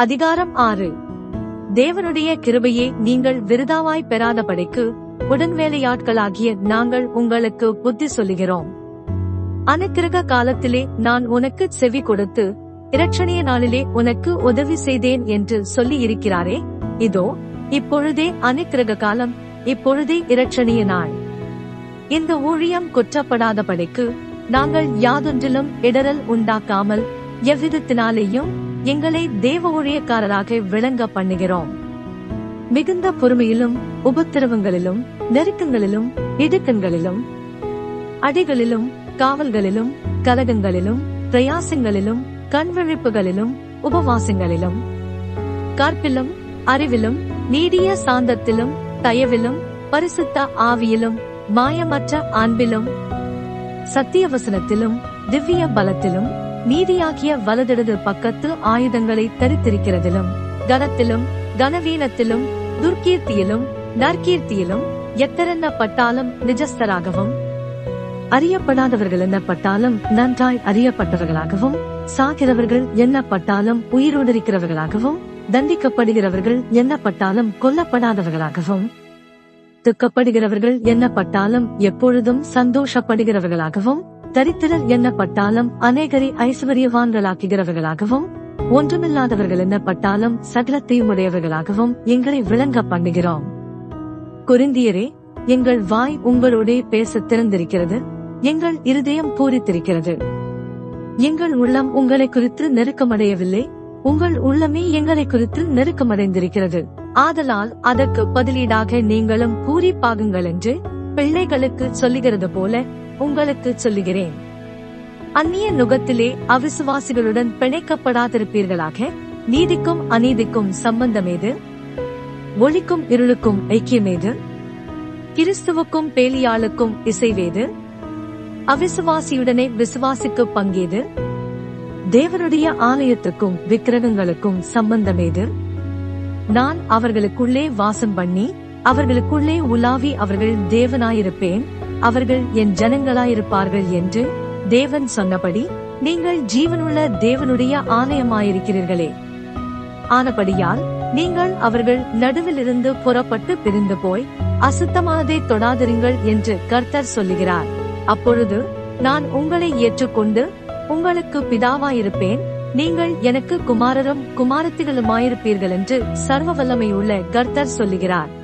அதிகாரம் ஆறு. தேவனுடைய கிருபையை நீங்கள் விருதாவாய் பெறாதபடிக்கு உடன்வேலையாட்களாகிய நாங்கள் உங்களுக்கு புத்தி சொல்லுகிறோம். அனுக்கிரக காலத்திலே நான் உனக்கு செவி கொடுத்து இரட்சணிய நாளிலே உனக்கு உதவி செய்தேன் என்று சொல்லி இருக்கிறாரே இதோ இப்பொழுதே அனுக்கிரக காலம் இப்பொழுதே இரட்சணிய நாள். இந்த ஊழியம் குற்றப்படாதபடிக்கு நாங்கள் யாதொன்றிலும் இடரல் உண்டாக்காமல் எவ்விதத்தினாலேயும் எங்களை தேவ ஊழியக்காரராக விளங்க பண்ணுகிறோம். மிகுந்த பொறுமையிலும் உபத்திரவங்களிலும் நெருக்கங்களிலும் இடுக்கண்களிலும் அடிகளிலும் காவல்களிலும் கலகங்களிலும் பிரயாசங்களிலும் கண்விழிப்புகளிலும் உபவாசங்களிலும் கற்பிலும் அறிவிலும் நீடிய சாந்தத்திலும் தயவிலும் பரிசுத்த ஆவியிலும் மாயமற்ற அன்பிலும் சத்தியவசனத்திலும் திவ்ய பலத்திலும் நீதியாகிய வலதிடது பக்கத்து ஆயுதங்களை தரித்திருக்கிறதிலும் கனத்திலும் கனவீனத்திலும் துர்க்கீர்த்தியிலும் நற்கீர்த்தியிலும் எத்தரெண்ணப்பட்டாலும் நிஜஸ்தராகவும். அறியப்படாதவர்கள் என்னப்பட்டாலும் நன்றாய் அறியப்பட்டவர்களாகவும் சாகிறவர்கள் எண்ணப்பட்டாலும் உயிரோடிருக்கிறவர்களாகவும் தண்டிக்கப்படுகிறவர்கள் எண்ணப்பட்டாலும் கொல்லப்படாதவர்களாகவும். துக்கப்படுகிறவர்கள் எண்ணப்பட்டாலும் எப்பொழுதும் சந்தோஷப்படுகிறவர்களாகவும் தரித்திரர் எண்ணப்பட்டாலும் அநேகரை ஐஸ்வர்யவான்களாக்குகிறவர்களாகவும் ஒன்றுமில்லாதவர்கள் எண்ணப்பட்டாலும் சகலத்தையும் உடையவர்களாகவும் எங்களை விளங்க பண்ணுகிறோம். குறிந்தியரே எங்கள் வாய் உங்களோடே பேச திறந்திருக்கிறது எங்கள் இருதயம் பூரித்திருக்கிறது. எங்கள் உள்ளம் உங்களை குறித்து நெருக்கமடையவில்லை உங்கள் உள்ளமே எங்களை குறித்து நெருக்கமடைந்திருக்கிறது. ஆதலால் அதற்கு பதிலீடாக நீங்களும் பூரிப்பாகுங்கள் என்று பிள்ளைகளுக்கு சொல்லுகிறது போல உங்களுக்கு சொல்லுகிறேன். அந்நிய நுகத்திலே அவிசுவாசிகளுடன் பிணைக்கப்படாதிருப்பீர்களாக நீதிக்கும் அநீதிக்கும் சம்பந்தமேது ஒளிக்கும் இருளுக்கும் ஐக்கியமேது கிறிஸ்துவுக்கும் பேலியாளுக்கும் இசைவேது அவிசுவாசியுடனே விசுவாசிக்கு பங்கேது தேவனுடைய ஆலயத்துக்கும் விக்கிரகங்களுக்கும் சம்பந்தமேது நான் அவர்களுக்குள்ளே வாசம் பண்ணி அவர்களுக்குள்ளே உலாவி அவர்கள் தேவனாயிருப்பேன். அவர்கள் என் ஜனங்களாயிருப்பார்கள் என்று தேவன் சொன்னபடி நீங்கள் ஜீவனுள்ள தேவனுடைய ஆலயமாயிருக்கிறீர்களே. ஆனபடியால் நீங்கள் அவர்கள் நடுவிலிருந்து புறப்பட்டு பிரிந்து போய் அசுத்தமானதை தொடாதிருங்கள் என்று கர்த்தர் சொல்லுகிறார். அப்பொழுது நான் உங்களை ஏற்றுக்கொண்டு உங்களுக்கு பிதாவாயிருப்பேன். நீங்கள் எனக்கு குமாரரும் குமாரத்திகளுமாயிருப்பீர்கள் என்று சர்வ வல்லமையுள்ள கர்த்தர் சொல்லுகிறார்.